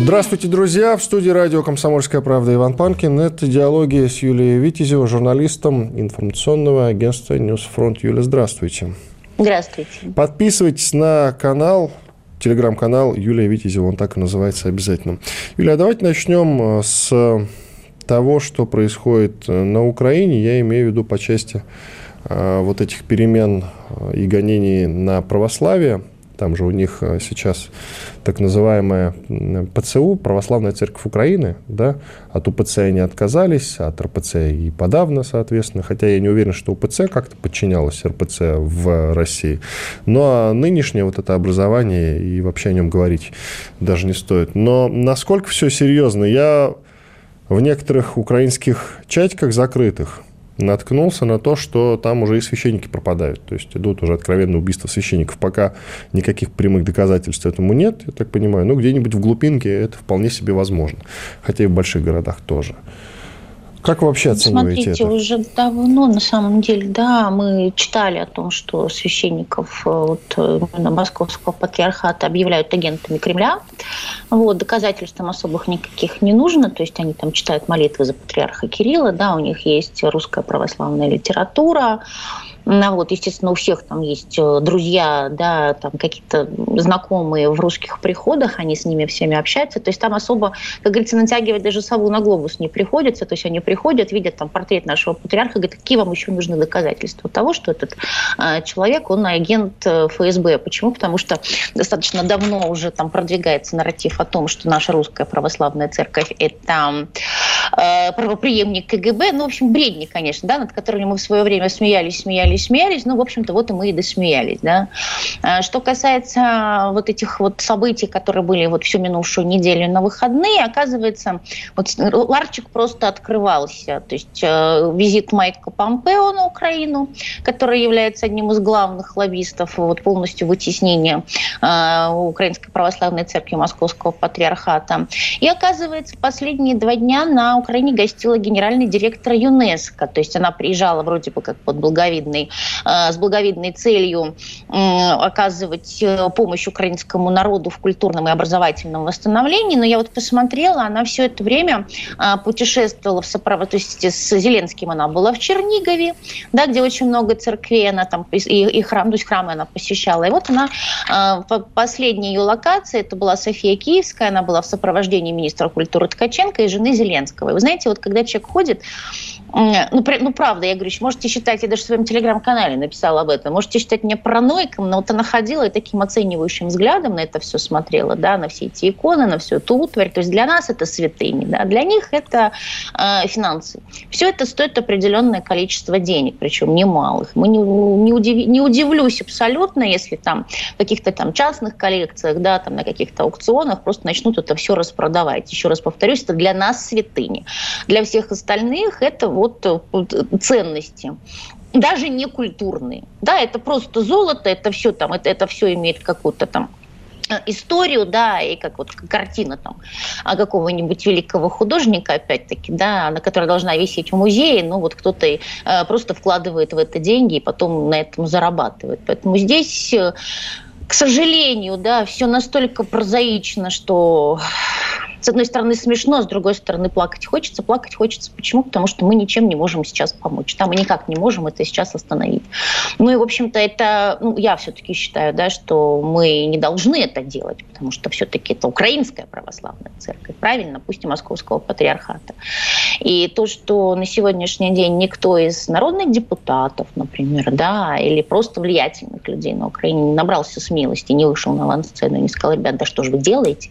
Здравствуйте, друзья! В студии радио «Комсомольская правда» Иван Панкин. Это диалоги с Юлией Витязевой, журналистом информационного агентства «News Front». Юля, здравствуйте. Здравствуйте. Подписывайтесь на канал, телеграм-канал Юлия Витязева, он так и называется обязательно. Юлия, а давайте начнем э, с того, что происходит э, на Украине. Я имею в виду по части э, вот этих перемен и гонений на православие – там же у них сейчас так называемая ПЦУ, Православная Церковь Украины, да, от УПЦ они отказались, от РПЦ и подавно, соответственно, хотя я не уверен, что УПЦ как-то подчинялось РПЦ в России. Ну, а нынешнее вот это образование, и вообще о нем говорить даже не стоит. Но насколько все серьезно, я в некоторых украинских чатиках закрытых наткнулся на то, что там уже и священники пропадают. То есть идут уже откровенные убийства священников. Пока никаких прямых доказательств этому нет, я так понимаю. Но где-нибудь в глубинке это вполне себе возможно. Хотя и в больших городах тоже. Как вы вообще оцениваете Смотрите, это? уже давно, на самом деле, да, мы читали о том, что священников э, вот, именно Московского патриархата объявляют агентами Кремля. Вот, доказательств там особых никаких не нужно, то есть они там читают молитвы за патриарха Кирилла, да, у них есть русская православная литература, ну, вот, естественно, у всех там есть э, друзья, да, там какие-то знакомые в русских приходах, они с ними всеми общаются. То есть там особо, как говорится, натягивать даже сову на глобус не приходится. То есть они приходят, видят там портрет нашего патриарха, говорят, какие вам еще нужны доказательства того, что этот э, человек, он агент э, ФСБ. Почему? Потому что достаточно давно уже там продвигается нарратив о том, что наша русская православная церковь – это э, правоприемник КГБ. Ну, в общем, бредни, конечно, да, над которыми мы в свое время смеялись, смеялись, смеялись, смеялись, ну, в общем-то, вот и мы и досмеялись, да. А, что касается вот этих вот событий, которые были вот всю минувшую неделю на выходные, оказывается, вот ларчик просто открывался. То есть э, визит Майка Помпео на Украину, который является одним из главных лоббистов вот полностью вытеснения э, Украинской Православной Церкви Московского Патриархата. И оказывается, последние два дня на Украине гостила генеральный директор ЮНЕСКО. То есть она приезжала вроде бы как под благовидный Э, с благовидной целью оказывать э, помощь украинскому народу в культурном и образовательном восстановлении. Но я вот посмотрела, она все это время э, путешествовала в сопровождении, с Зеленским она была в Чернигове, да, где очень много церквей, она там и, и храм, то есть храмы она посещала. И вот она, последняя ее локация, это была София Киевская, она была в сопровождении министра культуры Ткаченко и жены Зеленского. И вы знаете, вот когда человек ходит, ну, ну, правда, я говорю, можете считать, я даже в своем телеграм-канале написала об этом, можете считать меня параноиком, но вот она ходила и таким оценивающим взглядом на это все смотрела, да, на все эти иконы, на всю эту утварь. То есть для нас это святыни, да, для них это э, финансы. Все это стоит определенное количество денег, причем немалых. Мы не, не, удив, не удивлюсь абсолютно, если там в каких-то там частных коллекциях, да, там на каких-то аукционах просто начнут это все распродавать. Еще раз повторюсь, это для нас святыни. Для всех остальных это вот э, ценности даже не культурные. Да, это просто золото, это все там, это, это все имеет какую-то там э, историю, да, и как вот картина там а какого-нибудь великого художника, опять-таки, да, на которой должна висеть в музее, но вот кто-то э, просто вкладывает в это деньги и потом на этом зарабатывает. Поэтому здесь, э, к сожалению, да, все настолько прозаично, что с одной стороны смешно, с другой стороны плакать хочется. Плакать хочется почему? Потому что мы ничем не можем сейчас помочь. Там мы никак не можем это сейчас остановить. Ну и, в общем-то, это, ну, я все-таки считаю, да, что мы не должны это делать, потому что все-таки это украинская православная церковь, правильно, пусть и московского патриархата. И то, что на сегодняшний день никто из народных депутатов, например, да, или просто влиятельных людей на Украине не набрался смелости, не вышел на авансцену и не сказал, ребят, да что же вы делаете,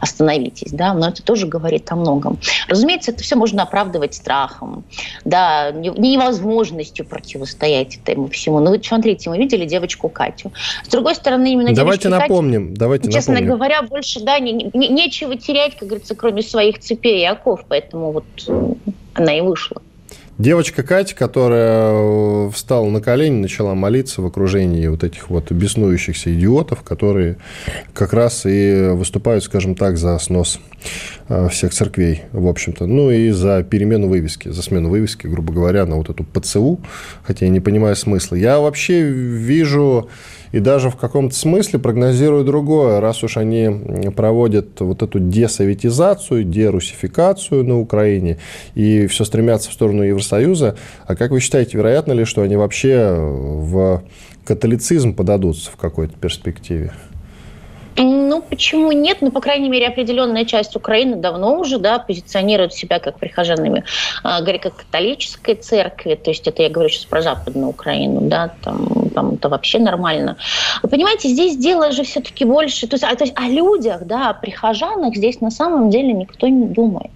остановитесь, да, но это тоже говорит о многом. Разумеется, это все можно оправдывать страхом, да, невозможностью противостоять этому всему. Но вы смотрите, мы видели девочку Катю. С другой стороны, именно Давайте напомним, Катю, давайте честно напомним. говоря, больше, да, не, не, нечего терять, как говорится, кроме своих цепей и оков, поэтому вот она и вышла. Девочка Катя, которая э, встала на колени, начала молиться в окружении вот этих вот беснующихся идиотов, которые как раз и выступают, скажем так, за снос э, всех церквей, в общем-то. Ну и за перемену вывески, за смену вывески, грубо говоря, на вот эту ПЦУ, хотя я не понимаю смысла. Я вообще вижу и даже в каком-то смысле прогнозирую другое. Раз уж они проводят вот эту десоветизацию, дерусификацию на Украине и все стремятся в сторону Евросоюза, а как вы считаете, вероятно ли, что они вообще в католицизм подадутся в какой-то перспективе? Ну, почему нет? Ну, по крайней мере, определенная часть Украины давно уже да, позиционирует себя как прихожанами э, греко-католической церкви. То есть это я говорю сейчас про Западную Украину, да, там, там это вообще нормально. Вы понимаете, здесь дело же все-таки больше... То есть, а, то есть о людях, да, о прихожанах здесь на самом деле никто не думает.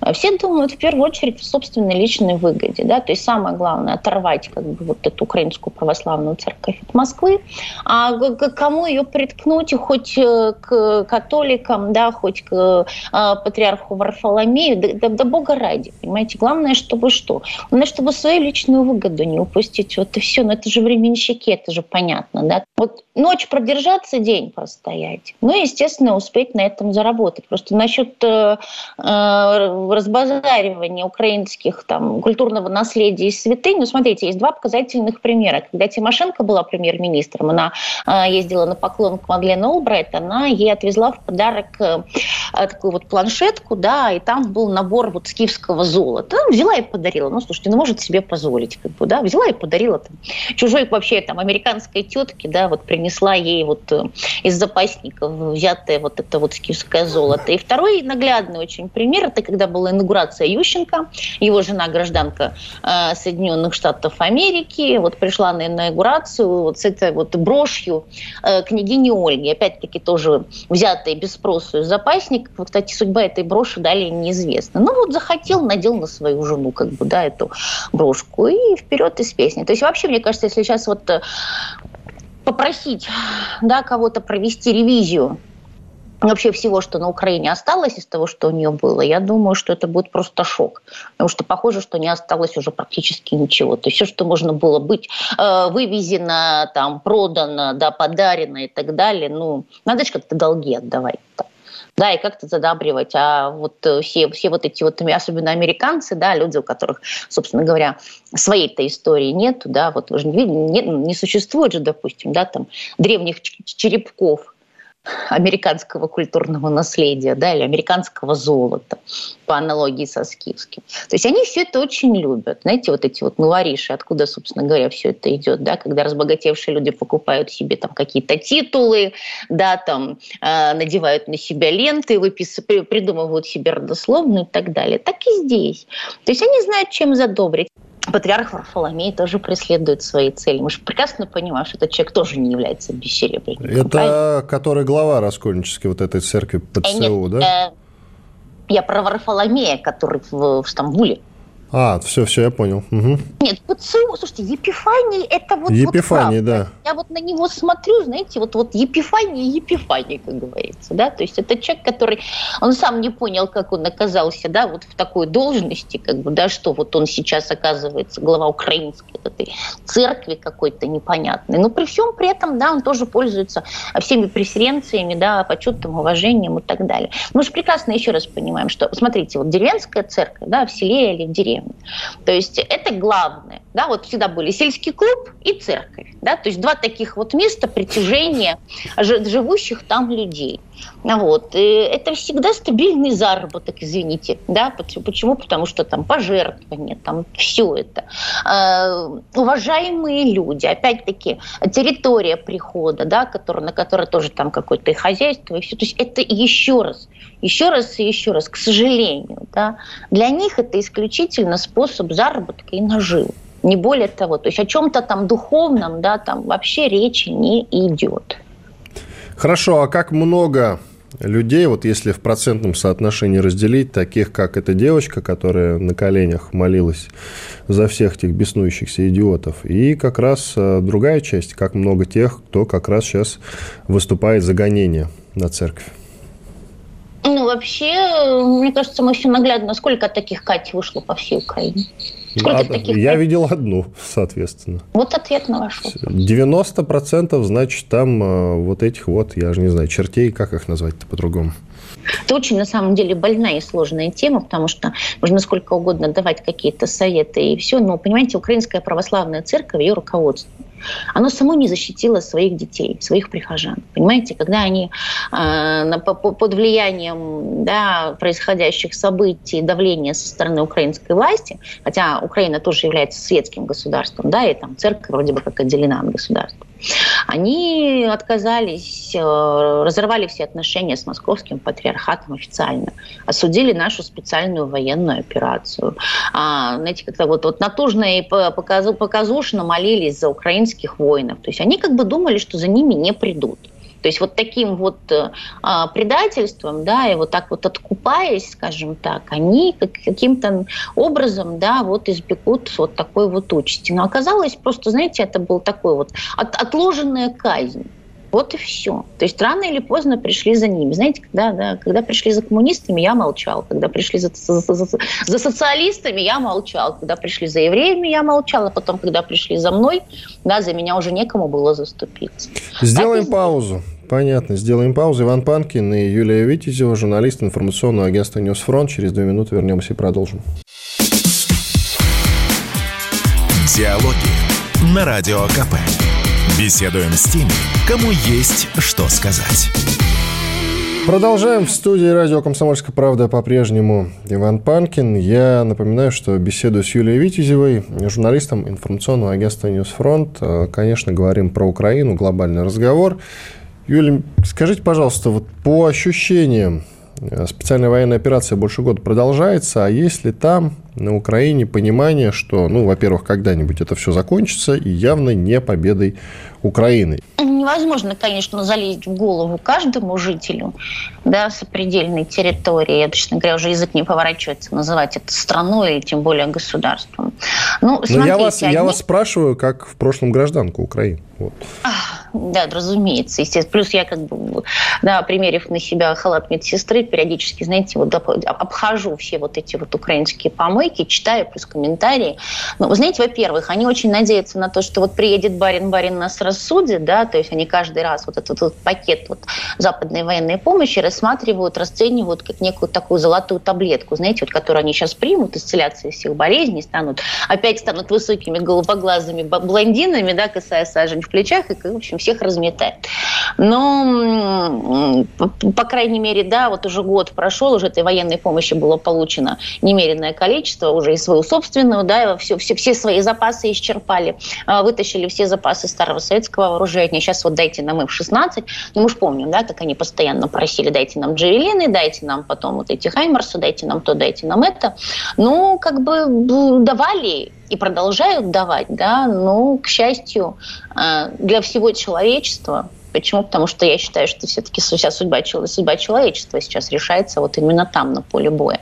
А все думают в первую очередь в собственной личной выгоде. Да? То есть самое главное оторвать как бы, вот эту украинскую православную церковь от Москвы, а кому ее приткнуть, хоть э, к католикам, да, хоть к а, патриарху Варфоломею, да, да, да бога ради, понимаете. Главное, чтобы что? Главное, чтобы свою личную выгоду не упустить. Вот и все. Но это же временщики, это же понятно. Да? Вот ночь продержаться, день простоять. Ну и, естественно, успеть на этом заработать. Просто насчет э, разбазаривания украинских там, культурного наследия и святынь, ну, смотрите, есть два показательных примера. Когда Тимошенко была премьер-министром, она э, ездила на поклон к Мадлен Олбрайт, она ей отвезла в подарок э, такую вот планшетку, да, и там был набор вот скифского золота. Взяла и подарила. Ну, слушайте, ну, может себе позволить, как бы, да, взяла и подарила там, чужой вообще там американской тетке, да, вот принесла ей вот э, из запасников взятое вот это вот скифское золото. И второй наглядный очень пример, это когда был была инаугурация Ющенко, его жена гражданка э, Соединенных Штатов Америки, вот пришла на инаугурацию вот с этой вот брошью э, княгини Ольги, опять-таки тоже взятая без спроса из запасника. Кстати, судьба этой броши далее неизвестна. Ну вот захотел, надел на свою жену как бы, да, эту брошку и вперед из песни. То есть вообще, мне кажется, если сейчас вот э, попросить да, кого-то провести ревизию вообще всего, что на Украине осталось из того, что у нее было, я думаю, что это будет просто шок. Потому что похоже, что не осталось уже практически ничего. То есть все, что можно было быть э, вывезено, там, продано, да, подарено и так далее, ну, надо же как-то долги отдавать. -то. Да, и как-то задабривать. А вот э, все, все вот эти вот, особенно американцы, да, люди, у которых, собственно говоря, своей-то истории нету, да, вот вы же не не, не существует же, допустим, да, там, древних черепков, американского культурного наследия, да, или американского золота, по аналогии со скифским. То есть они все это очень любят. Знаете, вот эти вот нуариши, откуда, собственно говоря, все это идет, да, когда разбогатевшие люди покупают себе там какие-то титулы, да, там э, надевают на себя ленты, выпис... придумывают себе родословную и так далее. Так и здесь. То есть они знают, чем задобрить патриарх Варфоломей тоже преследует свои цели. Мы же прекрасно понимаем, что этот человек тоже не является бессеребренником. Это правильно? который глава раскольнической вот этой церкви ПЦУ, э, Нет, да? Э, я про Варфоломея, который в, в Стамбуле. А, все, все, я понял. Угу. Нет, ПЦУ, слушайте, Епифаний это вот Епифаний, вот да. Я вот на него смотрю, знаете, вот, вот Епифаний, Епифаний, как говорится, да, то есть это человек, который, он сам не понял, как он оказался, да, вот в такой должности, как бы, да, что вот он сейчас оказывается глава украинской этой церкви какой-то непонятной, но при всем при этом, да, он тоже пользуется всеми преференциями, да, почетом, уважением и так далее. Мы же прекрасно еще раз понимаем, что, смотрите, вот деревенская церковь, да, в селе или в деревне, деревне. То есть это главное. Да, вот всегда были сельский клуб и церковь. Да, то есть два таких вот места притяжения живущих там людей. Вот. И это всегда стабильный заработок, извините. Да? Почему? Потому что там пожертвования, там все это. Э, уважаемые люди, опять-таки, территория прихода, да, который, на которой тоже там какое-то и хозяйство, и все. То есть это еще раз, еще раз и еще раз, к сожалению, да, для них это исключительно способ заработка и наживы. Не более того. То есть о чем-то там духовном, да, там вообще речи не идет. Хорошо, а как много людей, вот если в процентном соотношении разделить, таких как эта девочка, которая на коленях молилась за всех этих беснующихся идиотов, и как раз э, другая часть, как много тех, кто как раз сейчас выступает за гонение на церковь. Вообще, мне кажется, мы все наглядно, сколько таких Кать вышло по всей Украине. Сколько Од... таких? Я видел одну, соответственно. Вот ответ на ваш вопрос. 90% значит там э, вот этих вот, я же не знаю, чертей, как их назвать-то по-другому? Это очень, на самом деле, больная и сложная тема, потому что можно сколько угодно давать какие-то советы и все, но, понимаете, Украинская православная церковь, ее руководство, оно само не защитило своих детей, своих прихожан. Понимаете, когда они э, под влиянием да, происходящих событий, давления со стороны украинской власти, хотя Украина тоже является светским государством, да, и там церковь вроде бы как отделена от государства, они отказались, э, разорвали все отношения с московским патриархатом официально, осудили нашу специальную военную операцию. А, знаете, как-то вот, вот натужно и показу, показушно молились за украинских воинов. То есть они как бы думали, что за ними не придут. То есть вот таким вот а, предательством, да, и вот так вот откупаясь, скажем так, они каким-то образом, да, вот избегут вот такой вот участи. Но оказалось просто, знаете, это был такой вот от, отложенная казнь. Вот и все. То есть рано или поздно пришли за ними. Знаете, когда, да, когда пришли за коммунистами, я молчал. Когда пришли за, за, за, за социалистами, я молчал. Когда пришли за евреями, я молчал. А потом, когда пришли за мной, да, за меня уже некому было заступиться. Сделаем так паузу. Понятно. Сделаем паузу. Иван Панкин и Юлия Витязева, журналист информационного агентства «News Front». Через две минуты вернемся и продолжим. Диалоги на Радио КП. Беседуем с теми, кому есть что сказать. Продолжаем в студии радио «Комсомольская правда» по-прежнему Иван Панкин. Я напоминаю, что беседую с Юлией Витязевой, журналистом информационного агентства «News Front». Э, конечно, говорим про Украину, глобальный разговор. Юлия, скажите, пожалуйста, вот по ощущениям, э, специальная военная операция больше года продолжается, а есть ли там на Украине понимание, что, ну, во-первых, когда-нибудь это все закончится и явно не победой Украины? Невозможно, конечно, залезть в голову каждому жителю да, сопредельной территории. Я, честно говоря, уже язык не поворачивается называть это страной и тем более государством. Ну, смотрите, Но я вас, они... я вас спрашиваю, как в прошлом гражданку Украины. Вот. Да, разумеется. Естественно. Плюс я как бы, да, примерив на себя халат медсестры, периодически, знаете, вот обхожу все вот эти вот украинские помойки, читаю, плюс комментарии. Но, вы знаете, во-первых, они очень надеются на то, что вот приедет барин, барин нас рассудит, да, то есть они каждый раз вот этот вот пакет вот западной военной помощи рассматривают, расценивают как некую такую золотую таблетку, знаете, вот которую они сейчас примут, исцеляться из всех болезней, станут, опять станут высокими голубоглазыми блондинами, да, касая сажень в плечах, и, в общем, всех разметает. Но, по крайней мере, да, вот уже год прошел, уже этой военной помощи было получено немеренное количество, уже и свою собственную, да, все, все, все свои запасы исчерпали, а, вытащили все запасы старого советского вооружения. Сейчас вот дайте нам F-16. Ну, мы же помним, да, как они постоянно просили, дайте нам джавелины, дайте нам потом вот эти хаймарсы, дайте нам то, дайте нам это. Ну, как бы давали и продолжают давать, да, ну, к счастью, э, для всего человечества, Почему? Потому что я считаю, что все-таки вся судьба, судьба человечества сейчас решается вот именно там, на поле боя.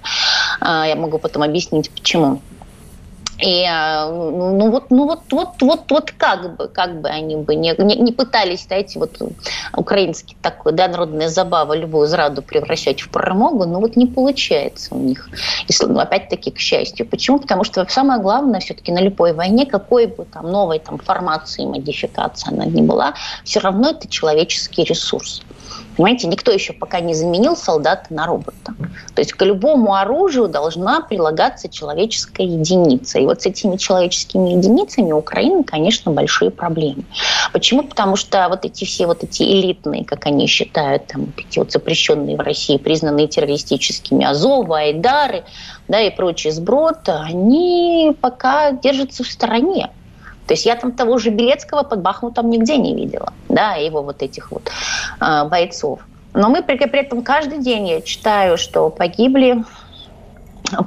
Э, я могу потом объяснить, почему. И а, ну вот, ну вот, вот, вот, вот как бы, как бы они бы не, не, не пытались, знаете, вот украинский такой, да, народная забава любую зраду превращать в промогу, но вот не получается у них. И, ну, опять-таки, к счастью. Почему? Потому что самое главное все-таки на любой войне, какой бы там новой там формации, модификации она ни была, все равно это человеческий ресурс. Понимаете, никто еще пока не заменил солдата на робота. То есть к любому оружию должна прилагаться человеческая единица. И вот с этими человеческими единицами у Украины, конечно, большие проблемы. Почему? Потому что вот эти все вот эти элитные, как они считают, там, эти вот запрещенные в России, признанные террористическими Азовы, Айдары, да, и прочий сброд, они пока держатся в стороне. То есть я там того же Белецкого под Бахмутом нигде не видела, да, его вот этих вот э, бойцов. Но мы при, при этом каждый день я читаю, что погибли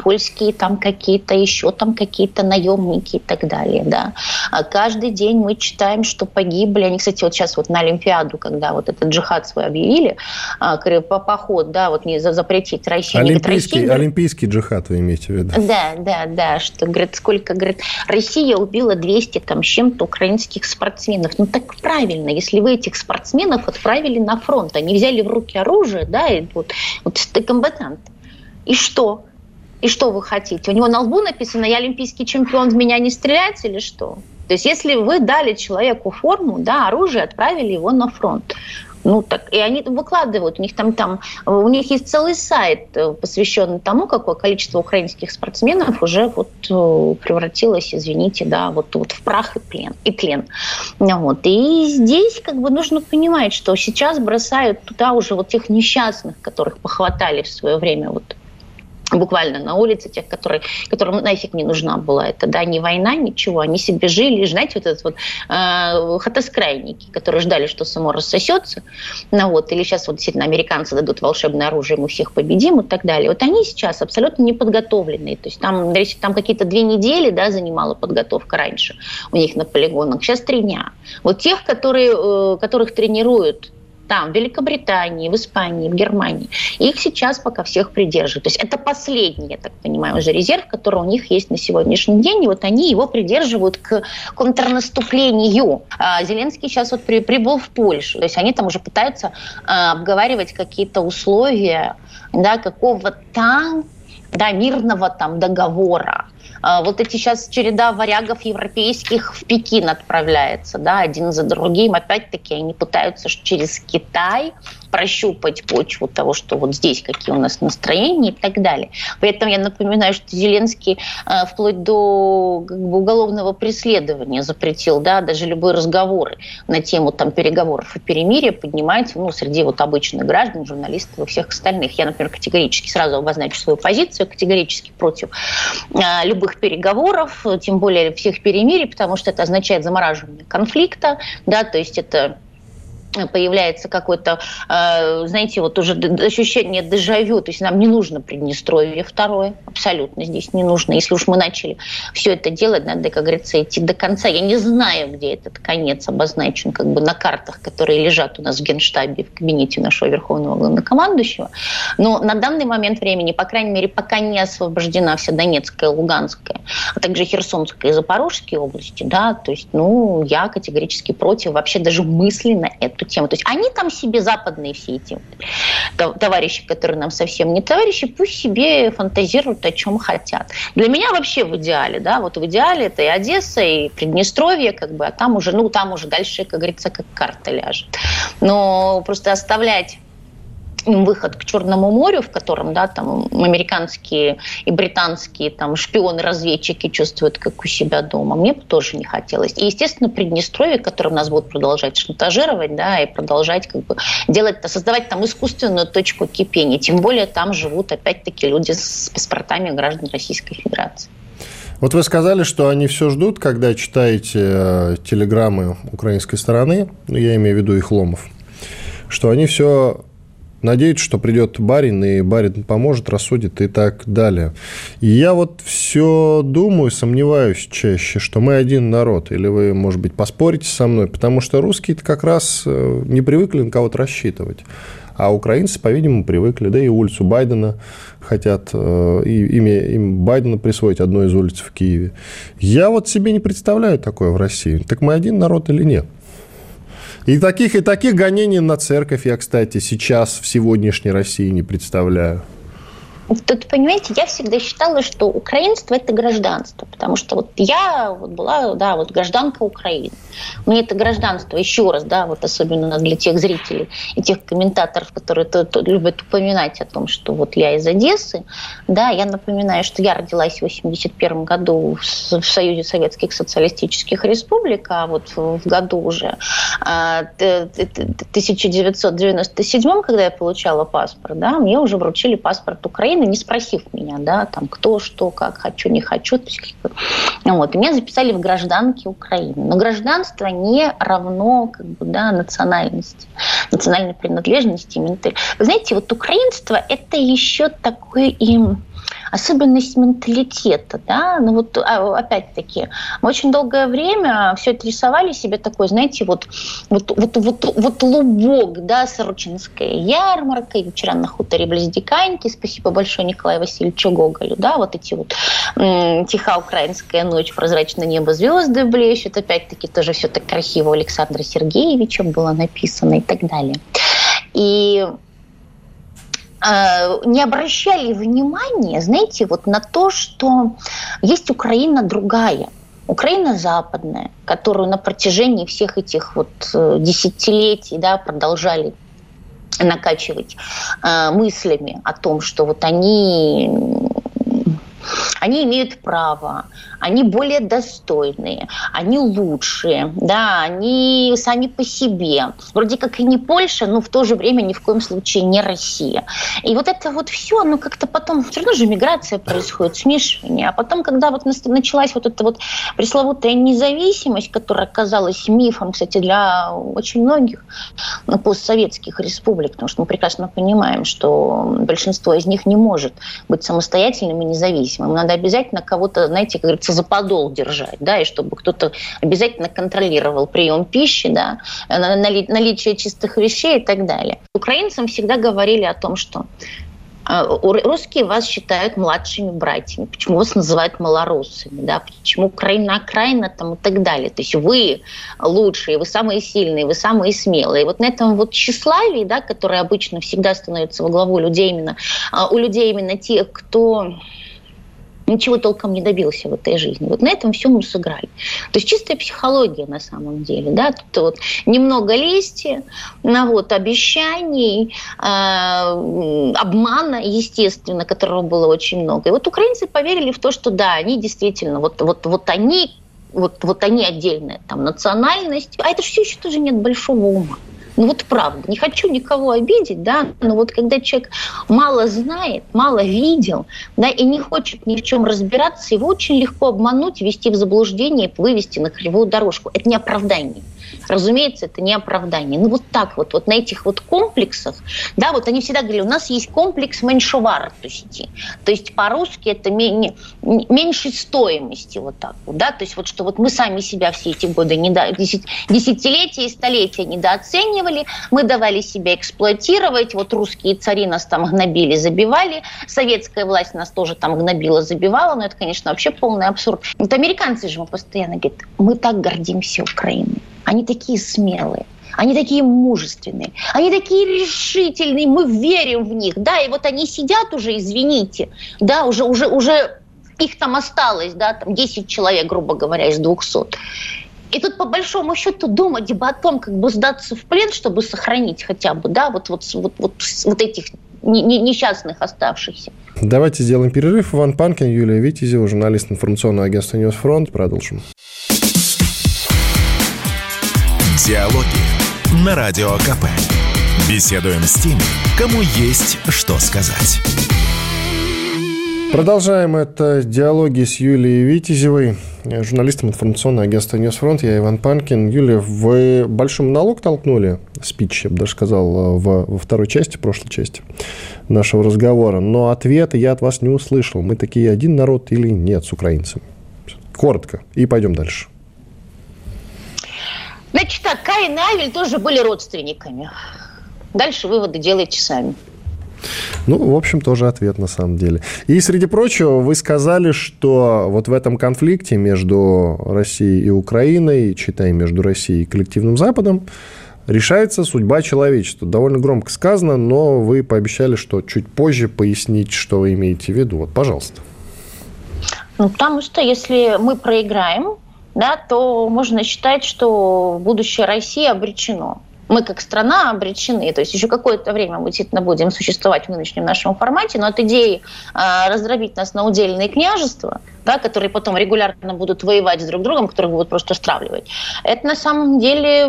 польские там какие-то, еще там какие-то наемники и так далее, да. А каждый день мы читаем, что погибли. Они, кстати, вот сейчас вот на Олимпиаду, когда вот этот джихад свой объявили, а, по поход, да, вот не запретить Россию. Олимпийский, Россия, олимпийский джихад вы имеете в виду? Да, да, да, что, говорит, сколько, говорит, Россия убила 200 там с чем-то украинских спортсменов. Ну так правильно, если вы этих спортсменов отправили на фронт, они взяли в руки оружие, да, и вот, вот комбатанты. И что? И что вы хотите? У него на лбу написано «Я олимпийский чемпион, в меня не стрелять» или что? То есть если вы дали человеку форму, да, оружие, отправили его на фронт, ну так, и они выкладывают, у них там, там, у них есть целый сайт, э, посвященный тому, какое количество украинских спортсменов уже вот э, превратилось, извините, да, вот, вот в прах и плен, и тлен. Вот. И здесь как бы нужно понимать, что сейчас бросают туда уже вот тех несчастных, которых похватали в свое время вот буквально на улице, тех, которые, которым нафиг не нужна была это, да, не война, ничего, они себе жили, знаете, вот этот вот э, хатоскрайники, которые ждали, что само рассосется, ну вот, или сейчас вот действительно американцы дадут волшебное оружие, мы всех победим и так далее. Вот они сейчас абсолютно неподготовленные, то есть там, там какие-то две недели, да, занимала подготовка раньше у них на полигонах, сейчас три дня. Вот тех, которые, э, которых тренируют там, в Великобритании, в Испании, в Германии. Их сейчас пока всех придерживают. То есть это последний, я так понимаю, уже резерв, который у них есть на сегодняшний день, и вот они его придерживают к контрнаступлению. А Зеленский сейчас вот при, прибыл в Польшу, то есть они там уже пытаются а, обговаривать какие-то условия да, какого-то да, мирного там договора. А, вот эти сейчас череда варягов европейских в Пекин отправляется, да, один за другим. Опять-таки они пытаются через Китай прощупать почву того, что вот здесь какие у нас настроения и так далее. При этом я напоминаю, что Зеленский э, вплоть до как бы, уголовного преследования запретил, да, даже любые разговоры на тему там переговоров и перемирия поднимать, ну, среди вот обычных граждан, журналистов и всех остальных. Я, например, категорически сразу обозначу свою позицию, категорически против э, любых переговоров, тем более всех перемирий, потому что это означает замораживание конфликта, да, то есть это появляется какое-то, э, знаете, вот уже ощущение дежавю, то есть нам не нужно Приднестровье второе, абсолютно здесь не нужно. Если уж мы начали все это делать, надо, как говорится, идти до конца. Я не знаю, где этот конец обозначен как бы на картах, которые лежат у нас в Генштабе, в кабинете нашего Верховного Главнокомандующего, но на данный момент времени, по крайней мере, пока не освобождена вся Донецкая, Луганская, а также Херсонская и Запорожская области, да, то есть, ну, я категорически против вообще даже мысли на это эту тему. То есть они там себе западные все эти товарищи, которые нам совсем не товарищи, пусть себе фантазируют о чем хотят. Для меня вообще в идеале, да, вот в идеале это и Одесса, и Приднестровье, как бы, а там уже, ну, там уже дальше, как говорится, как карта ляжет. Но просто оставлять выход к Черному морю, в котором да, там, американские и британские там, шпионы-разведчики чувствуют, как у себя дома. Мне бы тоже не хотелось. И, естественно, Приднестровье, которое нас будут продолжать шантажировать, да, и продолжать как бы делать, создавать там искусственную точку кипения. Тем более там живут, опять-таки, люди с паспортами граждан Российской Федерации. Вот вы сказали, что они все ждут, когда читаете э, телеграммы украинской стороны, ну, я имею в виду их ломов, что они все надеются, что придет барин, и барин поможет, рассудит и так далее. И я вот все думаю, сомневаюсь чаще, что мы один народ. Или вы, может быть, поспорите со мной, потому что русские как раз э, не привыкли на кого-то рассчитывать. А украинцы, по-видимому, привыкли. Да и улицу Байдена хотят э, имя им Байдена присвоить одной из улиц в Киеве. Я вот себе не представляю такое в России. Так мы один народ или нет? И таких, и таких гонений на церковь я, кстати, сейчас в сегодняшней России не представляю. Тут, понимаете, я всегда считала, что украинство – это гражданство, потому что вот я вот была, да, вот гражданка Украины. Мне это гражданство, еще раз, да, вот особенно для тех зрителей и тех комментаторов, которые то, то любят упоминать о том, что вот я из Одессы, да, я напоминаю, что я родилась в 81 году в Союзе Советских Социалистических Республик, а вот в году уже 1997, а, когда я получала паспорт, да, мне уже вручили паспорт Украины, Украины, не спросив меня, да, там, кто, что, как, хочу, не хочу. Бы, вот. И меня записали в гражданке Украины. Но гражданство не равно как бы, да, национальности, национальной принадлежности. Вы знаете, вот украинство – это еще такой им особенность менталитета, да, ну вот а, опять-таки, мы очень долгое время все это рисовали себе такой, знаете, вот, вот, вот, вот, вот лубок, да, Сорочинская ярмарка, вчера на хуторе Близдиканьки, спасибо большое Николаю Васильевичу Гоголю, да, вот эти вот м- тиха украинская ночь, прозрачное небо, звезды блещут, опять-таки тоже все так красиво Александра Сергеевича было написано и так далее. И не обращали внимания, знаете, вот на то, что есть Украина другая. Украина западная, которую на протяжении всех этих вот э, десятилетий да, продолжали накачивать э, мыслями о том, что вот они они имеют право, они более достойные, они лучшие, да, они сами по себе. Вроде как и не Польша, но в то же время ни в коем случае не Россия. И вот это вот все, ну как-то потом, все равно же миграция происходит, смешивание. А потом, когда вот началась вот эта вот пресловутая независимость, которая оказалась мифом, кстати, для очень многих ну, постсоветских республик, потому что мы прекрасно понимаем, что большинство из них не может быть самостоятельным и независимым. Им надо обязательно кого-то, знаете, как говорится, за подол держать, да, и чтобы кто-то обязательно контролировал прием пищи, да, наличие чистых вещей и так далее. Украинцам всегда говорили о том, что а, русские вас считают младшими братьями, почему вас называют малорусами, да, почему Украина окраина там и так далее. То есть вы лучшие, вы самые сильные, вы самые смелые. И вот на этом вот тщеславии, да, которое обычно всегда становится во главу людей именно, а, у людей именно тех, кто ничего толком не добился в этой жизни. Вот на этом все мы сыграли. То есть чистая психология на самом деле. Да? Тут вот немного лести, на вот, обещаний, э, обмана, естественно, которого было очень много. И вот украинцы поверили в то, что да, они действительно, вот, вот, вот они вот, вот они отдельная там национальность, а это все еще тоже нет большого ума. Ну вот правда, не хочу никого обидеть, да, но вот когда человек мало знает, мало видел, да, и не хочет ни в чем разбираться, его очень легко обмануть, ввести в заблуждение, вывести на кривую дорожку. Это не оправдание. Разумеется, это не оправдание. Ну вот так вот, вот на этих вот комплексах, да, вот они всегда говорили, у нас есть комплекс меньшевартости. То есть по-русски это менее, меньшей стоимости вот так вот, да, то есть вот что вот мы сами себя все эти годы недо, десятилетия и столетия недооценивали, мы давали себя эксплуатировать, вот русские цари нас там гнобили, забивали, советская власть нас тоже там гнобила, забивала, но это, конечно, вообще полный абсурд. Вот американцы же постоянно говорят, мы так гордимся Украиной. Они такие смелые. Они такие мужественные, они такие решительные, мы верим в них, да, и вот они сидят уже, извините, да, уже, уже, уже их там осталось, да, там 10 человек, грубо говоря, из 200. И тут, по большому счету, думать о том, как бы сдаться в плен, чтобы сохранить хотя бы, да, вот, вот, вот, вот, вот этих несчастных оставшихся. Давайте сделаем перерыв. Иван Панкин, Юлия Витязева, журналист информационного агентства «News Front». Продолжим. Диалоги на Радио КП. Беседуем с теми, кому есть что сказать. Продолжаем это диалоги с Юлией Витязевой, журналистом информационного агентства «News Front». Я Иван Панкин. Юлия, вы большой монолог толкнули, спич, я бы даже сказал, во, во второй части, прошлой части нашего разговора. Но ответа я от вас не услышал. Мы такие один народ или нет с украинцами? Коротко. И пойдем дальше. Значит так, Каин и Авель тоже были родственниками. Дальше выводы делайте сами. Ну, в общем, тоже ответ на самом деле. И, среди прочего, вы сказали, что вот в этом конфликте между Россией и Украиной, читай, между Россией и коллективным Западом, решается судьба человечества. Довольно громко сказано, но вы пообещали, что чуть позже пояснить, что вы имеете в виду. Вот, пожалуйста. Ну, потому что если мы проиграем, да, то можно считать, что будущее России обречено. Мы как страна обречены. То есть еще какое-то время мы действительно будем существовать в нынешнем нашем формате, но от идеи э, раздробить нас на удельные княжества – да, которые потом регулярно будут воевать с друг другом, которых будут просто стравливать. Это на самом деле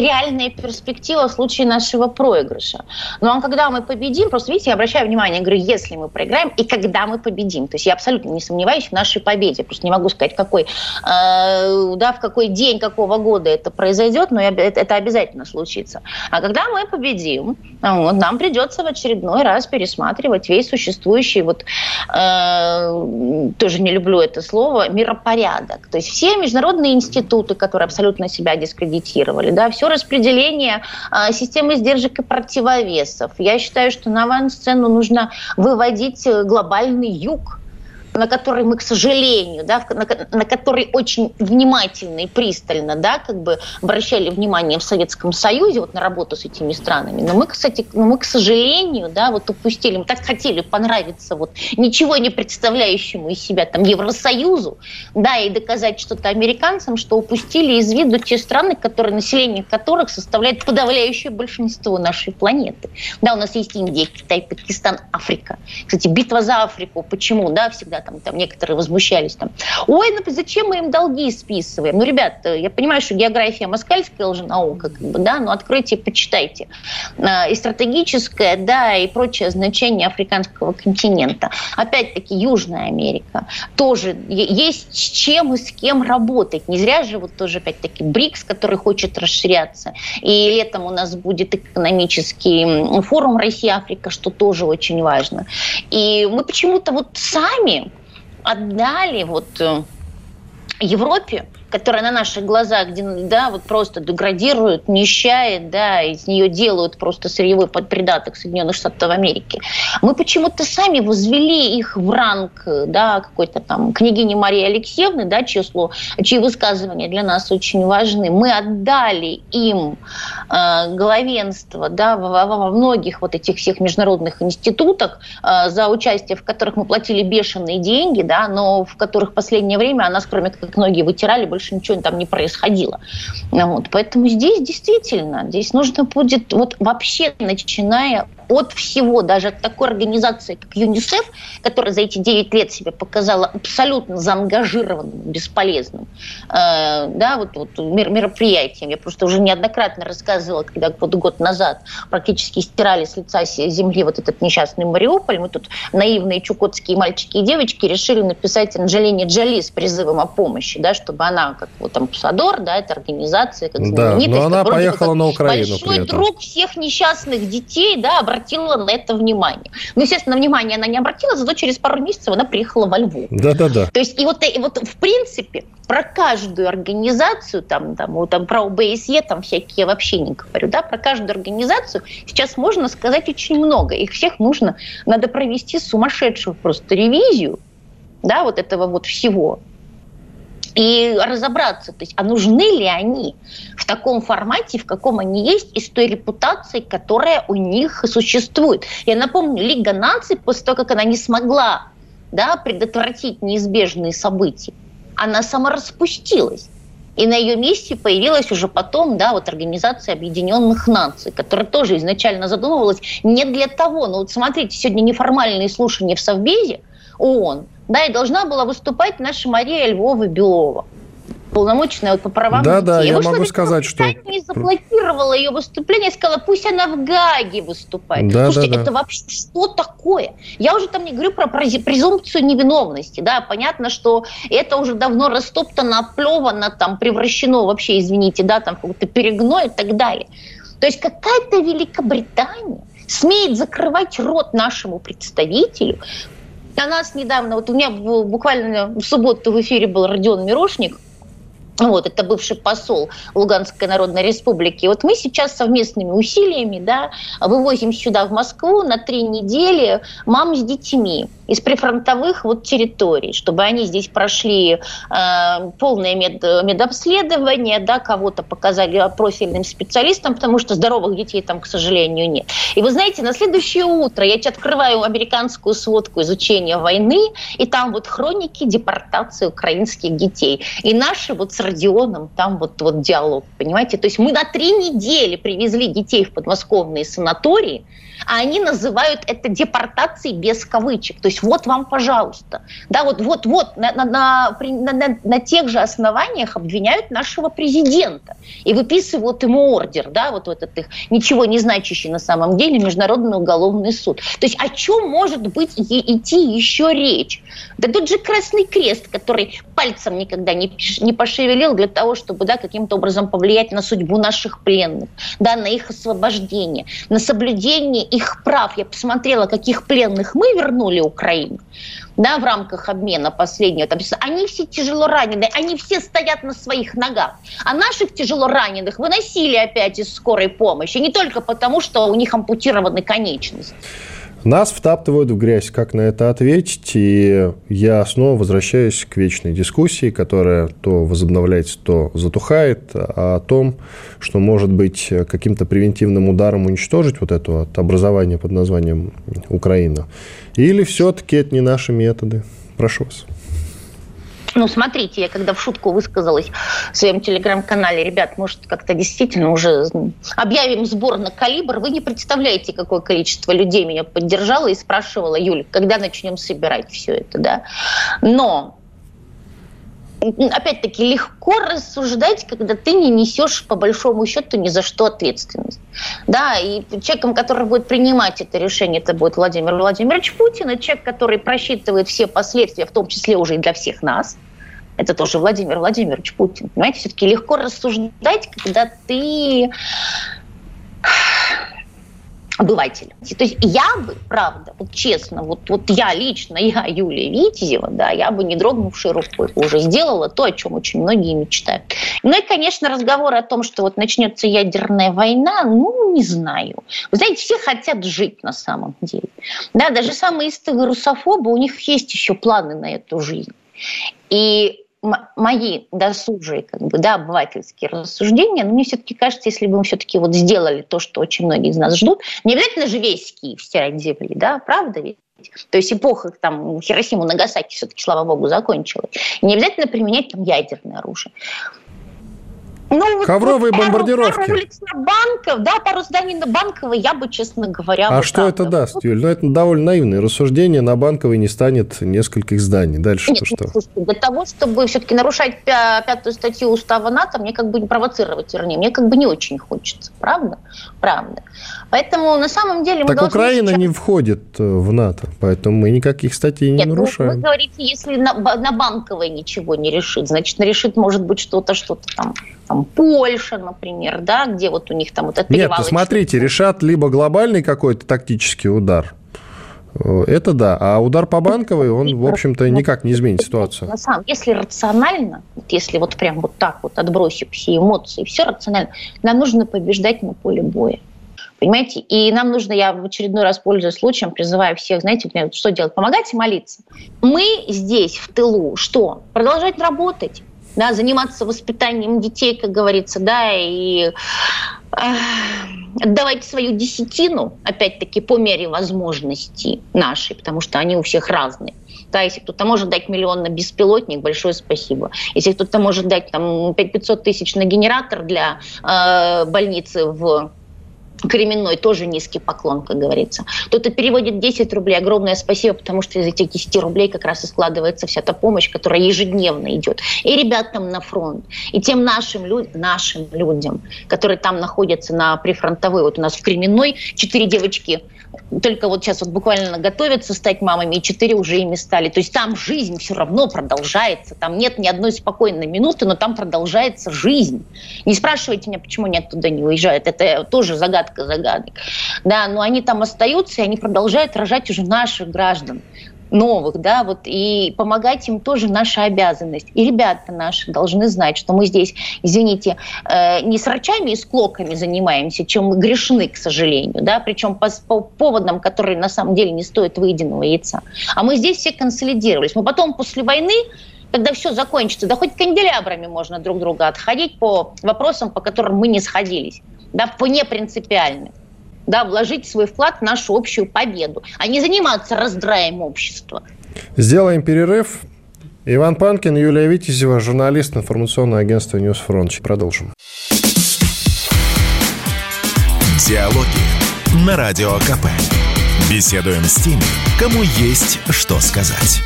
реальная перспектива в случае нашего проигрыша. Ну а когда мы победим, просто видите, я обращаю внимание, говорю, если мы проиграем и когда мы победим. То есть я абсолютно не сомневаюсь в нашей победе. Просто не могу сказать, какой, э, да, в какой день, какого года это произойдет, но это, это обязательно случится. А когда мы победим, вот, нам придется в очередной раз пересматривать весь существующий вот э, тоже не люблю это слово, миропорядок. То есть все международные институты, которые абсолютно себя дискредитировали, да, все распределение э, системы сдержек и противовесов. Я считаю, что на авансцену нужно выводить э, глобальный юг, на который мы, к сожалению, да, на, на который очень внимательно и пристально да, как бы обращали внимание в Советском Союзе вот, на работу с этими странами. Но мы, кстати, но мы, к сожалению, да, вот упустили, мы так хотели понравиться вот, ничего не представляющему из себя там, Евросоюзу, да, и доказать что-то американцам, что упустили из виду те страны, которые, население которых составляет подавляющее большинство нашей планеты. Да, у нас есть Индия, Китай, Пакистан, Африка. Кстати, битва за Африку. Почему? Да, всегда там, там некоторые возмущались там, ой, ну зачем мы им долги списываем? Ну, ребят, э, я понимаю, что география москальская лженаука, как бы, да, но откройте и почитайте. Э, и стратегическое, да, и прочее значение африканского континента. Опять-таки, Южная Америка. Тоже есть с чем и с кем работать. Не зря же вот тоже, опять-таки, БРИКС, который хочет расширяться. И летом у нас будет экономический форум Россия-Африка, что тоже очень важно. И мы почему-то вот сами отдали вот э, Европе которая на наших глазах, да, вот просто деградирует, нищает, да, из нее делают просто сырьевой подпридаток Соединенных Штатов Америки. Мы почему-то сами возвели их в ранг, да, какой-то там княгини Марии Алексеевны, да, чье слово, чьи высказывания для нас очень важны. Мы отдали им э, главенство, да, во, во многих вот этих всех международных институтах, э, за участие в которых мы платили бешеные деньги, да, но в которых в последнее время о нас, кроме как ноги вытирали, больше ничего там не происходило. Вот. Поэтому здесь действительно, здесь нужно будет вот вообще начиная от всего, даже от такой организации, как ЮНИСЕФ, которая за эти 9 лет себя показала абсолютно заангажированным, бесполезным, э, да, вот, вот мероприятием. Я просто уже неоднократно рассказывала, когда вот год назад практически стирали с лица земли вот этот несчастный Мариуполь, мы тут наивные чукотские мальчики и девочки решили написать Анджелине Джоли с призывом о помощи, да, чтобы она, как вот амбассадор, да, это организация, как знаменитость. Да, но она поехала на Украину Большой друг всех несчастных детей, да, обратила на это внимание. Ну, естественно, внимание она не обратила, зато через пару месяцев она приехала во Львов. Да-да-да. То есть и вот, и вот в принципе про каждую организацию, там, там, там про ОБСЕ, там всякие вообще не говорю, да, про каждую организацию сейчас можно сказать очень много. Их всех нужно, надо провести сумасшедшую просто ревизию, да, вот этого вот всего и разобраться, то есть, а нужны ли они в таком формате, в каком они есть, и с той репутацией, которая у них существует. Я напомню, Лига наций, после того, как она не смогла да, предотвратить неизбежные события, она самораспустилась. И на ее месте появилась уже потом да, вот Организация Объединенных Наций, которая тоже изначально задумывалась не для того. Но вот смотрите, сегодня неформальные слушания в Совбезе ООН – да, и должна была выступать наша Мария Львова-Белова полномоченная вот по правам да, детей. Да, я могу сказать, что... не заблокировала ее выступление, сказала, пусть она в Гаге выступает. Да, Слушайте, да, да. это вообще что такое? Я уже там не говорю про презумпцию невиновности, да, понятно, что это уже давно растоптано, оплевано, там, превращено вообще, извините, да, там, какой-то перегной и так далее. То есть какая-то Великобритания смеет закрывать рот нашему представителю, на нас недавно, вот у меня буквально в субботу в эфире был Родион Мирошник, вот, это бывший посол Луганской Народной Республики. вот мы сейчас совместными усилиями да, вывозим сюда, в Москву, на три недели мам с детьми из прифронтовых вот территорий, чтобы они здесь прошли э, полное мед, медобследование, да, кого-то показали профильным специалистам, потому что здоровых детей там, к сожалению, нет. И вы знаете, на следующее утро я открываю американскую сводку изучения войны, и там вот хроники депортации украинских детей. И наши вот с Родионом там вот, вот диалог, понимаете? То есть мы на три недели привезли детей в подмосковные санатории, а они называют это депортацией без кавычек. То есть вот вам, пожалуйста. Да, вот, вот, вот на, на, на, на, на тех же основаниях обвиняют нашего президента и выписывают ему ордер, да, вот этот их ничего не значащий на самом деле Международный уголовный суд. То есть о чем может быть идти еще речь? Да тут же Красный Крест, который пальцем никогда не, не пошевелил для того, чтобы да, каким-то образом повлиять на судьбу наших пленных, да, на их освобождение, на соблюдение их прав. Я посмотрела, каких пленных мы вернули Украину да, в рамках обмена последнего, там, они все тяжело ранены, они все стоят на своих ногах. А наших тяжело раненых выносили опять из скорой помощи, не только потому, что у них ампутированы конечности. Нас втаптывают в грязь. Как на это ответить? И я снова возвращаюсь к вечной дискуссии, которая то возобновляется, то затухает, о том, что может быть каким-то превентивным ударом уничтожить вот это вот образование под названием Украина. Или все-таки это не наши методы? Прошу вас. Ну, смотрите, я когда в шутку высказалась в своем телеграм-канале, ребят, может, как-то действительно уже объявим сбор на калибр. Вы не представляете, какое количество людей меня поддержало и спрашивало, Юль, когда начнем собирать все это, да? Но опять-таки, легко рассуждать, когда ты не несешь, по большому счету, ни за что ответственность. Да, и человеком, который будет принимать это решение, это будет Владимир Владимирович Путин, и человек, который просчитывает все последствия, в том числе уже и для всех нас, это тоже Владимир Владимирович Путин. Понимаете, все-таки легко рассуждать, когда ты обывателя. То есть я бы, правда, вот честно, вот, вот я лично, я Юлия Витязева, да, я бы не дрогнувшей рукой уже сделала то, о чем очень многие мечтают. Ну и, конечно, разговоры о том, что вот начнется ядерная война, ну, не знаю. Вы знаете, все хотят жить на самом деле. Да, даже самые истые русофобы, у них есть еще планы на эту жизнь. И мои досужие, как бы, да, обывательские рассуждения, но мне все-таки кажется, если бы мы все-таки вот сделали то, что очень многие из нас ждут, не обязательно же весь Киев стирать земли, да, правда ведь? То есть эпоха там Хиросиму, Нагасаки все-таки, слава богу, закончилась. Не обязательно применять там ядерное оружие. Ну, Ковровые вот, бомбардировки. Пару улиц на Банков, да, пару зданий на Банковой, я бы, честно говоря... А что это даст, Юль? Ну, это довольно наивное рассуждение. На Банковой не станет нескольких зданий. Дальше Нет, что? Слушайте, для того, чтобы все-таки нарушать пятую статью Устава НАТО, мне как бы не провоцировать, вернее, мне как бы не очень хочется. Правда? Правда. Поэтому на самом деле мы Так Украина сейчас... не входит э, в НАТО, поэтому мы никаких статей не Нет, нарушаем. Ну, вы говорите, если на, на Банковой ничего не решит, значит, решит, может быть, что-то, что-то там там, Польша, например, да, где вот у них там вот это Нет, ну, смотрите, решат либо глобальный какой-то тактический удар, э, это да. А удар по банковой, он, в общем-то, никак не изменит ситуацию. На самом если рационально, если вот прям вот так вот отбросив все эмоции, все рационально, нам нужно побеждать на поле боя. Понимаете? И нам нужно, я в очередной раз пользуясь случаем, призываю всех, знаете, что делать? Помогать и молиться. Мы здесь, в тылу, что? Продолжать работать да, заниматься воспитанием детей, как говорится, да, и отдавать свою десятину, опять-таки, по мере возможностей нашей, потому что они у всех разные. Да, если кто-то может дать миллион на беспилотник, большое спасибо. Если кто-то может дать там 500 тысяч на генератор для э, больницы в Кременной тоже низкий поклон, как говорится. Кто-то переводит 10 рублей, огромное спасибо, потому что из этих 10 рублей как раз и складывается вся та помощь, которая ежедневно идет. И ребятам на фронт, и тем нашим, люд... нашим людям, которые там находятся на прифронтовой. Вот у нас в Кременной четыре девочки только вот сейчас вот буквально готовятся стать мамами, и четыре уже ими стали. То есть там жизнь все равно продолжается. Там нет ни одной спокойной минуты, но там продолжается жизнь. Не спрашивайте меня, почему они оттуда не уезжают. Это тоже загадка загадок. Да, но они там остаются, и они продолжают рожать уже наших граждан новых, да, вот, и помогать им тоже наша обязанность. И ребята наши должны знать, что мы здесь, извините, э, не с врачами и с клоками занимаемся, чем мы грешны, к сожалению, да, причем по, по поводам, которые на самом деле не стоят выеденного яйца. А мы здесь все консолидировались. Мы потом после войны когда все закончится, да хоть канделябрами можно друг друга отходить по вопросам, по которым мы не сходились, да, по непринципиальным да, вложить свой вклад в нашу общую победу, а не заниматься раздраем общества. Сделаем перерыв. Иван Панкин, Юлия Витязева, журналист информационного агентства «News Front». Продолжим. Диалоги на Радио КП. Беседуем с теми, кому есть что сказать.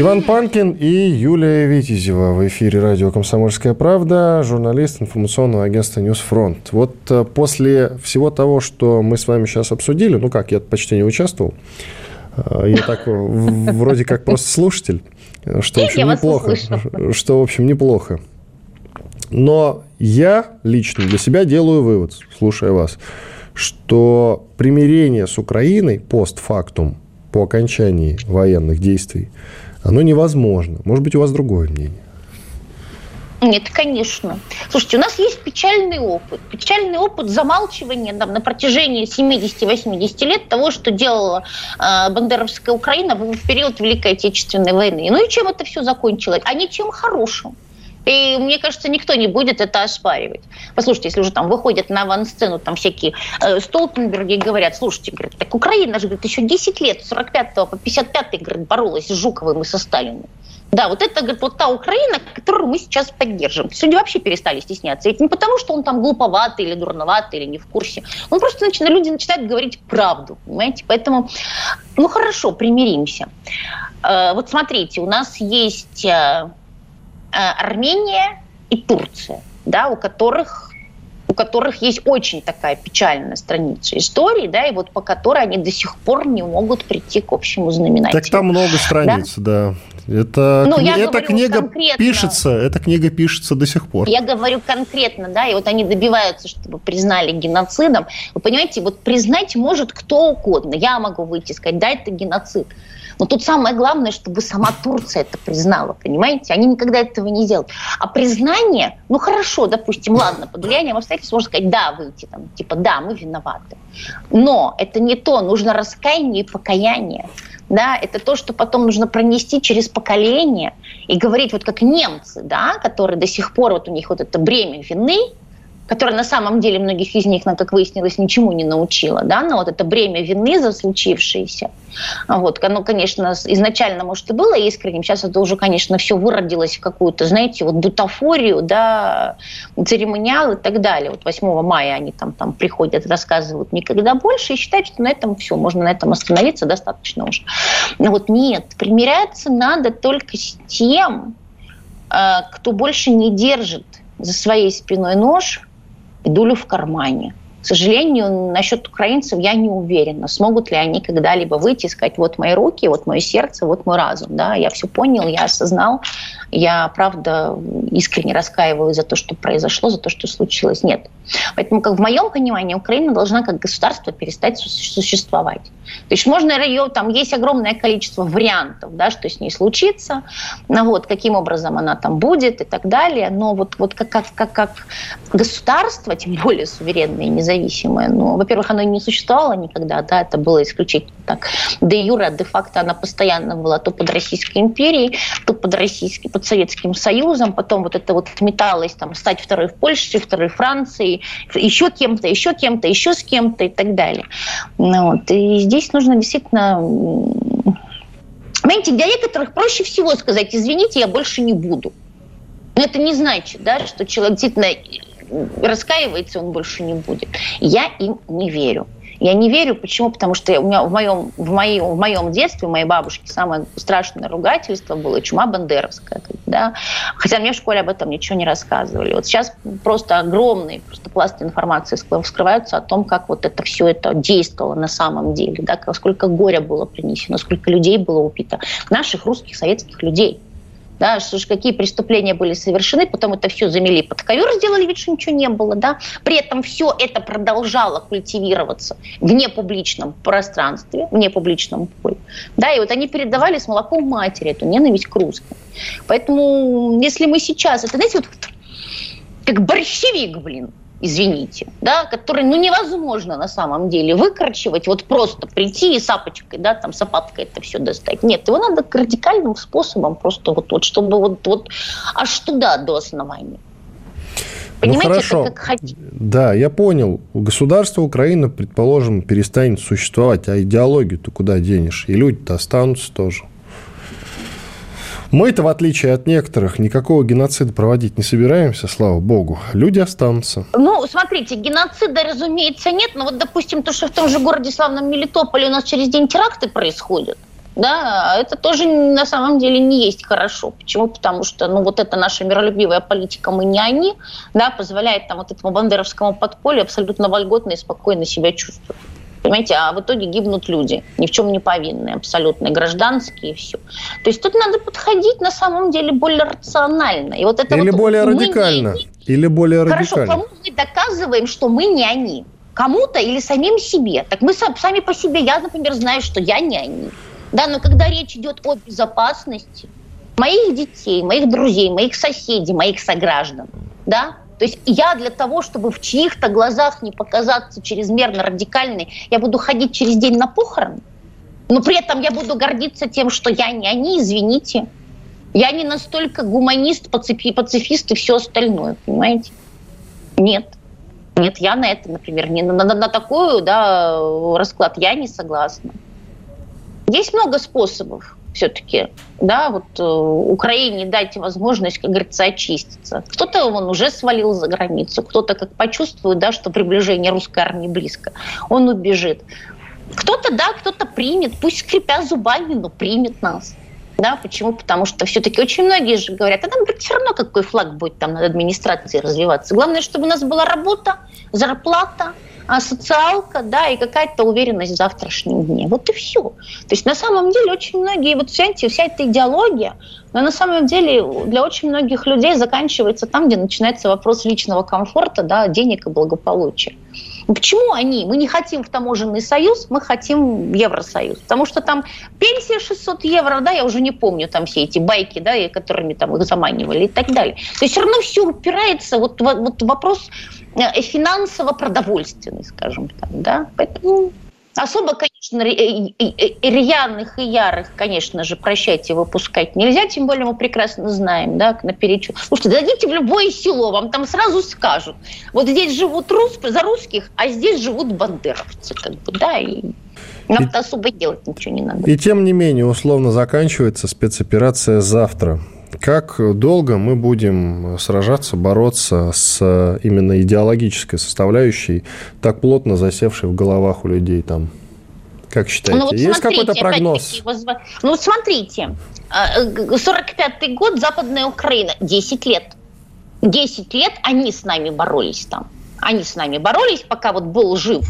Иван Панкин и Юлия Витязева в эфире радио «Комсомольская правда», журналист информационного агентства «News Front». Вот э, после всего того, что мы с вами сейчас обсудили, ну как, я почти не участвовал, э, я так вроде как просто слушатель, что, в общем, неплохо. Что, в общем, неплохо. Но я лично для себя делаю вывод, слушая вас, что примирение с Украиной постфактум по окончании военных действий, оно невозможно. Может быть, у вас другое мнение? Нет, конечно. Слушайте, у нас есть печальный опыт. Печальный опыт замалчивания там, на протяжении 70-80 лет того, что делала э, Бандеровская Украина в, период Великой Отечественной войны. Ну и чем это все закончилось? А ничем хорошим. И мне кажется, никто не будет это оспаривать. Послушайте, если уже там выходят на авансцену там всякие э, Столтенберги и говорят, слушайте, говорят, так Украина же говорит, еще 10 лет, с 45 по 55 говорит, боролась с Жуковым и со Сталиным. Да, вот это, говорит, вот та Украина, которую мы сейчас поддерживаем. Люди вообще перестали стесняться. Это не потому, что он там глуповатый или дурноватый, или не в курсе. Он просто начинает, люди начинают говорить правду, понимаете? Поэтому, ну хорошо, примиримся. Э, вот смотрите, у нас есть э, Армения и Турция, да, у которых у которых есть очень такая печальная страница истории, да, и вот по которой они до сих пор не могут прийти к общему знаменателю. Так там много страниц, да. да. Это, ну, кни... эта книга конкретно. пишется, эта книга пишется до сих пор. Я говорю конкретно, да, и вот они добиваются, чтобы признали геноцидом. Вы понимаете, вот признать может кто угодно. Я могу выйти и сказать, да, это геноцид. Но тут самое главное, чтобы сама Турция это признала, понимаете? Они никогда этого не сделают. А признание, ну хорошо, допустим, ладно, под влиянием обстоятельств можно сказать, да, выйти там, типа, да, мы виноваты. Но это не то, нужно раскаяние и покаяние да, это то, что потом нужно пронести через поколение и говорить вот как немцы, да, которые до сих пор вот у них вот это бремя вины, которая на самом деле многих из них, как выяснилось, ничему не научила, да, но вот это бремя вины за случившееся, вот, оно, конечно, изначально, может, и было искренним, сейчас это уже, конечно, все выродилось в какую-то, знаете, вот бутафорию, да, церемониал и так далее. Вот 8 мая они там, там приходят, рассказывают никогда больше и считают, что на этом все, можно на этом остановиться, достаточно уже. Но вот нет, примиряться надо только с тем, э, кто больше не держит за своей спиной нож, и дулю в кармане. Сожалению, насчет украинцев я не уверена, смогут ли они когда-либо выйти и сказать, вот мои руки, вот мое сердце, вот мой разум. Да? Я все понял, я осознал, я, правда, искренне раскаиваюсь за то, что произошло, за то, что случилось. Нет. Поэтому, как в моем понимании, Украина должна как государство перестать существовать. То есть можно ее, там есть огромное количество вариантов, да, что с ней случится, ну, вот, каким образом она там будет и так далее. Но вот, вот как, как, как, как государство, тем более суверенное и независимое, ну, во-первых, оно не существовало никогда, да, это было исключительно так. Де юра, де-факто она постоянно была то под Российской империей, то под, российской, под Советским Союзом, потом вот это вот металось там стать второй в Польше, второй в Франции, еще кем-то, еще кем-то, еще с кем-то и так далее. Ну, вот. И здесь нужно действительно Понимаете, для некоторых проще всего сказать, извините, я больше не буду. Но это не значит, да, что человек действительно раскаивается, он больше не будет. Я им не верю. Я не верю. Почему? Потому что у меня в моем, в моем, в моем детстве, у моей бабушки самое страшное ругательство было чума бандеровская. Да? Хотя мне в школе об этом ничего не рассказывали. Вот сейчас просто огромные просто пласты информации вскрываются о том, как вот это все это действовало на самом деле, да? сколько горя было принесено, сколько людей было убито. Наших русских, советских людей да, что ж, какие преступления были совершены, потом это все замели под ковер, сделали вид, что ничего не было, да. При этом все это продолжало культивироваться в непубличном пространстве, в непубличном поле, да, и вот они передавали с молоком матери эту ненависть к русским. Поэтому, если мы сейчас, это, знаете, вот как борщевик, блин, извините, да, который, ну, невозможно на самом деле выкорчевать, вот просто прийти и сапочкой, да, там, сапаткой это все достать. Нет, его надо радикальным способом просто вот, вот чтобы вот, вот аж туда до основания. Ну, Понимаете, ну, хорошо. это как хотите. Да, я понял. Государство Украины, предположим, перестанет существовать, а идеологию-то куда денешь? И люди-то останутся тоже. Мы-то, в отличие от некоторых, никакого геноцида проводить не собираемся, слава богу. Люди останутся. Ну, смотрите, геноцида, разумеется, нет. Но вот, допустим, то, что в том же городе славном Мелитополе у нас через день теракты происходят, да, это тоже на самом деле не есть хорошо. Почему? Потому что, ну, вот эта наша миролюбивая политика, мы не они, да, позволяет там вот этому бандеровскому подполью абсолютно вольготно и спокойно себя чувствовать. Понимаете, а в итоге гибнут люди, ни в чем не повинные, абсолютно, гражданские и все. То есть тут надо подходить на самом деле более рационально. И вот это Или вот более радикально. Не... Или более Хорошо, радикально. кому мы доказываем, что мы не они? Кому-то или самим себе? Так мы сами по себе, я, например, знаю, что я не они. Да, но когда речь идет о безопасности моих детей, моих друзей, моих соседей, моих сограждан, да, то есть я для того, чтобы в чьих-то глазах не показаться чрезмерно радикальной, я буду ходить через день на похороны, но при этом я буду гордиться тем, что я не они, извините. Я не настолько гуманист, пацифист и все остальное, понимаете? Нет. Нет, я на это, например, не, на, на, на такую да, расклад я не согласна. Есть много способов все-таки, да, вот э, Украине дать возможность, как говорится, очиститься. Кто-то он уже свалил за границу, кто-то как почувствует, да, что приближение русской армии близко, он убежит. Кто-то, да, кто-то примет, пусть скрипя зубами, но примет нас. Да, почему? Потому что все-таки очень многие же говорят, а нам все равно какой флаг будет там над администрацией развиваться. Главное, чтобы у нас была работа, зарплата, а социалка, да, и какая-то уверенность в завтрашнем дне. Вот и все. То есть на самом деле очень многие, вот вся, вся эта идеология, но на самом деле для очень многих людей заканчивается там, где начинается вопрос личного комфорта, да, денег и благополучия. Почему они? Мы не хотим в таможенный союз, мы хотим Евросоюз. Потому что там пенсия 600 евро, да, я уже не помню там все эти байки, да, которыми там их заманивали и так далее. То есть все равно все упирается, вот, вот вопрос Э, финансово-продовольственный, скажем так, да, поэтому Особо, конечно, рьяных и ярых, конечно же, прощайте, выпускать нельзя, тем более мы прекрасно знаем, да, наперечет. Слушайте, дадите в любое село, вам там сразу скажут, вот здесь живут рус, за русских, а здесь живут бандеровцы, как бы, да, и нам и, особо делать ничего не надо. И тем не менее, условно заканчивается спецоперация завтра. Как долго мы будем сражаться, бороться с именно идеологической составляющей, так плотно засевшей в головах у людей там? Как считаете? Ну, вот Есть какой-то прогноз? Ну, вот смотрите. 45-й а, год, Западная Украина, 10 лет. 10 лет они с нами боролись там. Они с нами боролись, пока вот был жив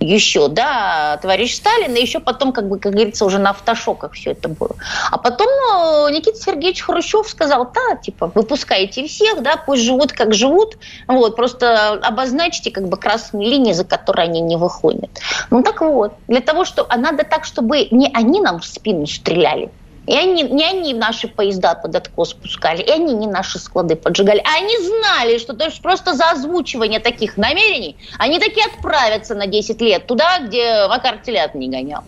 еще, да, товарищ Сталин, и еще потом, как бы, как говорится, уже на автошоках все это было. А потом э, Никита Сергеевич Хрущев сказал, да, типа, выпускайте всех, да, пусть живут, как живут, вот, просто обозначьте, как бы, красные линии, за которые они не выходят. Ну, так вот, для того, что, а надо так, чтобы не они нам в спину стреляли, и они, не они наши поезда под откос спускали, и они не наши склады поджигали. А они знали, что то есть просто за озвучивание таких намерений они такие отправятся на 10 лет туда, где Макар телят не гонял.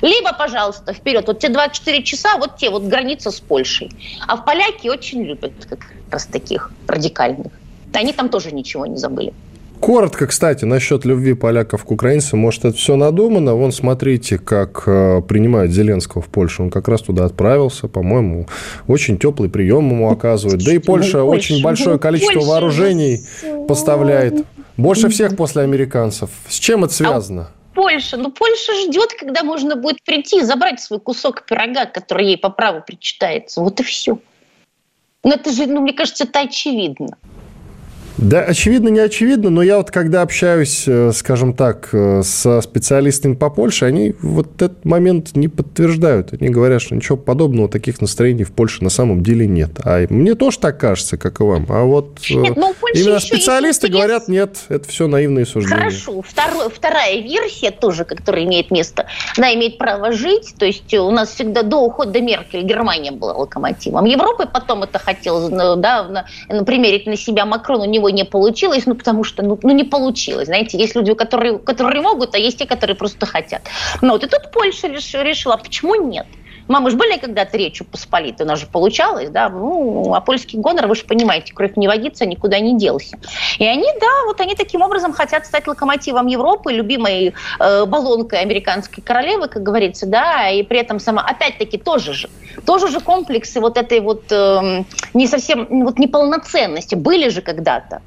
Либо, пожалуйста, вперед. Вот те 24 часа, вот те, вот граница с Польшей. А в поляки очень любят как раз таких радикальных. Они там тоже ничего не забыли. Коротко, кстати, насчет любви поляков к украинцам. Может, это все надумано. Вон, смотрите, как э, принимают Зеленского в Польшу. Он как раз туда отправился. По-моему, очень теплый прием ему оказывают. Да и Польша очень большое количество вооружений поставляет. Больше всех после американцев. С чем это связано? Польша. Ну, Польша ждет, когда можно будет прийти и забрать свой кусок пирога, который ей по праву причитается. Вот и все. Но это же, ну, мне кажется, это очевидно. Да, очевидно, не очевидно, но я вот когда общаюсь, э, скажем так, э, со специалистами по Польше, они вот этот момент не подтверждают. Они говорят, что ничего подобного, таких настроений в Польше на самом деле нет. А мне тоже так кажется, как и вам. А вот э, нет, ну, именно специалисты говорят, нет, это все наивные суждения. Хорошо. Второй, вторая версия тоже, которая имеет место, она имеет право жить. То есть у нас всегда до ухода Меркель Германия была локомотивом. Европы потом это хотел да, на, на примерить на себя Макрон, у него не получилось, ну, потому что, ну, ну не получилось. Знаете, есть люди, которые, которые могут, а есть те, которые просто хотят. Ну, вот и тут Польша решила, почему нет? Мамы же были когда-то речью посполитой, нас же получалось, да, ну, а польский гонор, вы же понимаете, кровь не водится, никуда не делся. И они, да, вот они таким образом хотят стать локомотивом Европы, любимой э, баллонкой американской королевы, как говорится, да, и при этом сама, опять-таки, тоже же, тоже же комплексы вот этой вот э, не совсем, вот неполноценности. Были же когда-то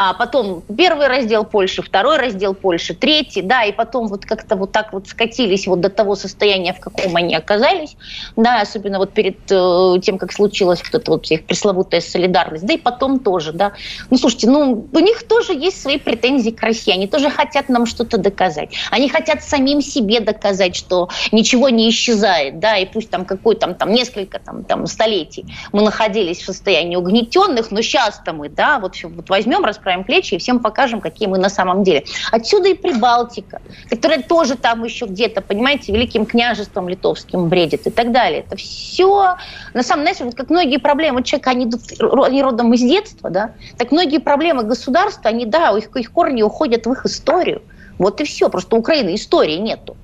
а потом первый раздел Польши, второй раздел Польши, третий, да, и потом вот как-то вот так вот скатились вот до того состояния, в каком они оказались, да, особенно вот перед э, тем, как случилась вот эта вот их пресловутая солидарность, да и потом тоже, да. Ну, слушайте, ну, у них тоже есть свои претензии к России, они тоже хотят нам что-то доказать. Они хотят самим себе доказать, что ничего не исчезает, да, и пусть там какой там, там несколько там, там столетий мы находились в состоянии угнетенных, но сейчас-то мы, да, вот, вот возьмем, расправим расправим плечи и всем покажем, какие мы на самом деле. Отсюда и Прибалтика, которая тоже там еще где-то, понимаете, великим княжеством литовским бредит и так далее. Это все, на самом деле, вот как многие проблемы человека, они, они родом из детства, да, так многие проблемы государства, они, да, их, их корни уходят в их историю. Вот и все. Просто Украины истории нету.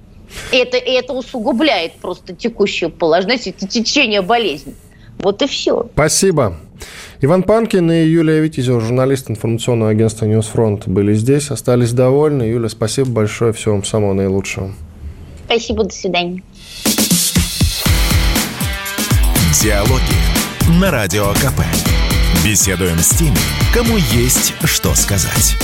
Это, и это усугубляет просто текущее положение, течение болезни. Вот и все. Спасибо. Иван Панкин и Юлия Витязева, журналист информационного агентства «News Front», были здесь, остались довольны. Юля, спасибо большое, всего вам самого наилучшего. Спасибо, до свидания. Диалоги на Радио КП. Беседуем с теми, кому есть что сказать.